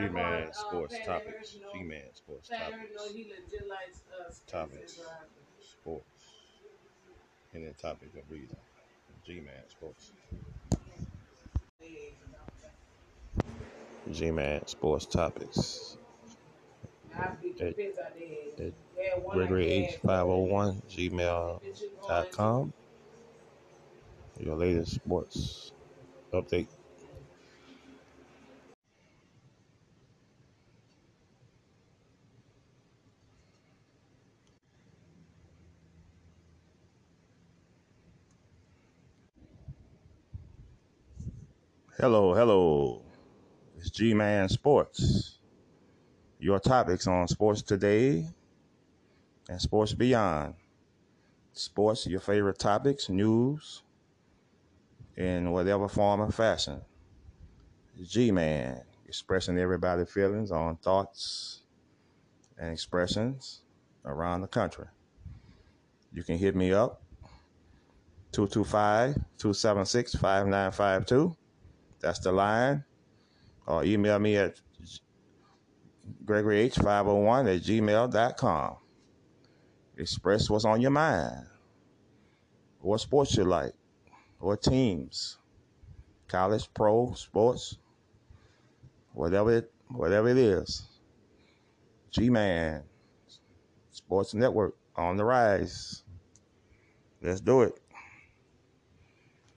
G Man Sports Topics. G Man Sports Topics. Topics. Sports. Any topic of reason. Uh, G Man Sports. G Man Sports Topics. At, at Gregory H501 gmail.com. Your latest sports update. Hello, hello. It's G Man Sports. Your topics on sports today and sports beyond. Sports, your favorite topics, news, in whatever form or fashion. G Man, expressing everybody's feelings on thoughts and expressions around the country. You can hit me up 225 276 5952. That's the line. Or email me at gregoryh501 at gmail.com. Express what's on your mind. What sports you like. What teams. College, pro, sports. Whatever it whatever it is. G Man. Sports Network on the rise. Let's do it.